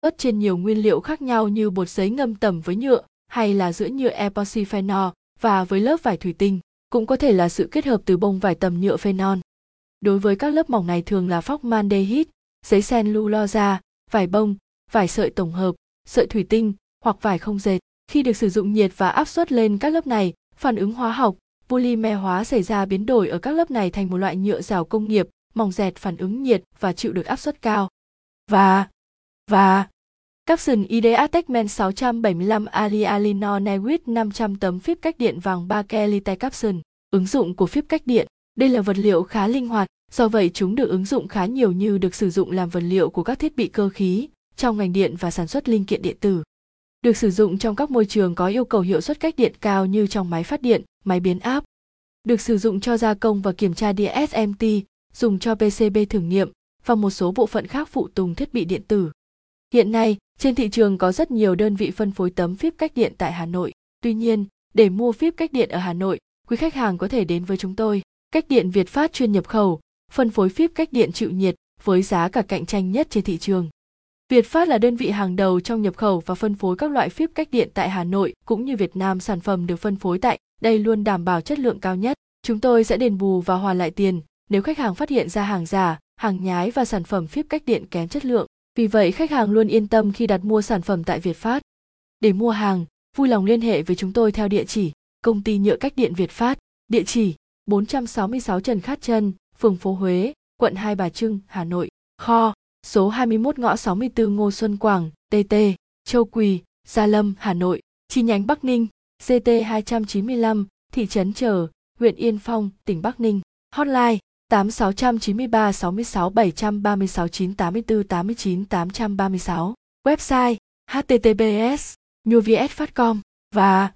ớt trên nhiều nguyên liệu khác nhau như bột giấy ngâm tẩm với nhựa hay là giữa nhựa epoxy phenol và với lớp vải thủy tinh, cũng có thể là sự kết hợp từ bông vải tầm nhựa phenol. Đối với các lớp mỏng này thường là phóc mandehit, giấy cellulose, vải bông, vải sợi tổng hợp, sợi thủy tinh hoặc vải không dệt. Khi được sử dụng nhiệt và áp suất lên các lớp này, phản ứng hóa học, polymer hóa xảy ra biến đổi ở các lớp này thành một loại nhựa rào công nghiệp, mỏng dẹt phản ứng nhiệt và chịu được áp suất cao. Và và Capson ID Techman 675 Ali Alino Newit 500 tấm phíp cách điện vàng 3 kelite Capson. Ứng dụng của phíp cách điện. Đây là vật liệu khá linh hoạt, do vậy chúng được ứng dụng khá nhiều như được sử dụng làm vật liệu của các thiết bị cơ khí, trong ngành điện và sản xuất linh kiện điện tử. Được sử dụng trong các môi trường có yêu cầu hiệu suất cách điện cao như trong máy phát điện, máy biến áp. Được sử dụng cho gia công và kiểm tra đĩa SMT, dùng cho PCB thử nghiệm và một số bộ phận khác phụ tùng thiết bị điện tử. Hiện nay, trên thị trường có rất nhiều đơn vị phân phối tấm phíp cách điện tại Hà Nội. Tuy nhiên, để mua phíp cách điện ở Hà Nội, quý khách hàng có thể đến với chúng tôi. Cách điện Việt Phát chuyên nhập khẩu, phân phối phíp cách điện chịu nhiệt với giá cả cạnh tranh nhất trên thị trường. Việt Phát là đơn vị hàng đầu trong nhập khẩu và phân phối các loại phíp cách điện tại Hà Nội cũng như Việt Nam sản phẩm được phân phối tại đây luôn đảm bảo chất lượng cao nhất. Chúng tôi sẽ đền bù và hoàn lại tiền nếu khách hàng phát hiện ra hàng giả, hàng nhái và sản phẩm phíp cách điện kém chất lượng. Vì vậy khách hàng luôn yên tâm khi đặt mua sản phẩm tại Việt Phát. Để mua hàng, vui lòng liên hệ với chúng tôi theo địa chỉ Công ty nhựa cách điện Việt Phát, địa chỉ 466 Trần Khát Trân, phường phố Huế, quận Hai Bà Trưng, Hà Nội. Kho, số 21 ngõ 64 Ngô Xuân Quảng, TT, Châu Quỳ, Gia Lâm, Hà Nội. Chi nhánh Bắc Ninh, CT 295, thị trấn Trở, huyện Yên Phong, tỉnh Bắc Ninh. Hotline 8693 66 736 984 89 836. Website https nhuvs.com và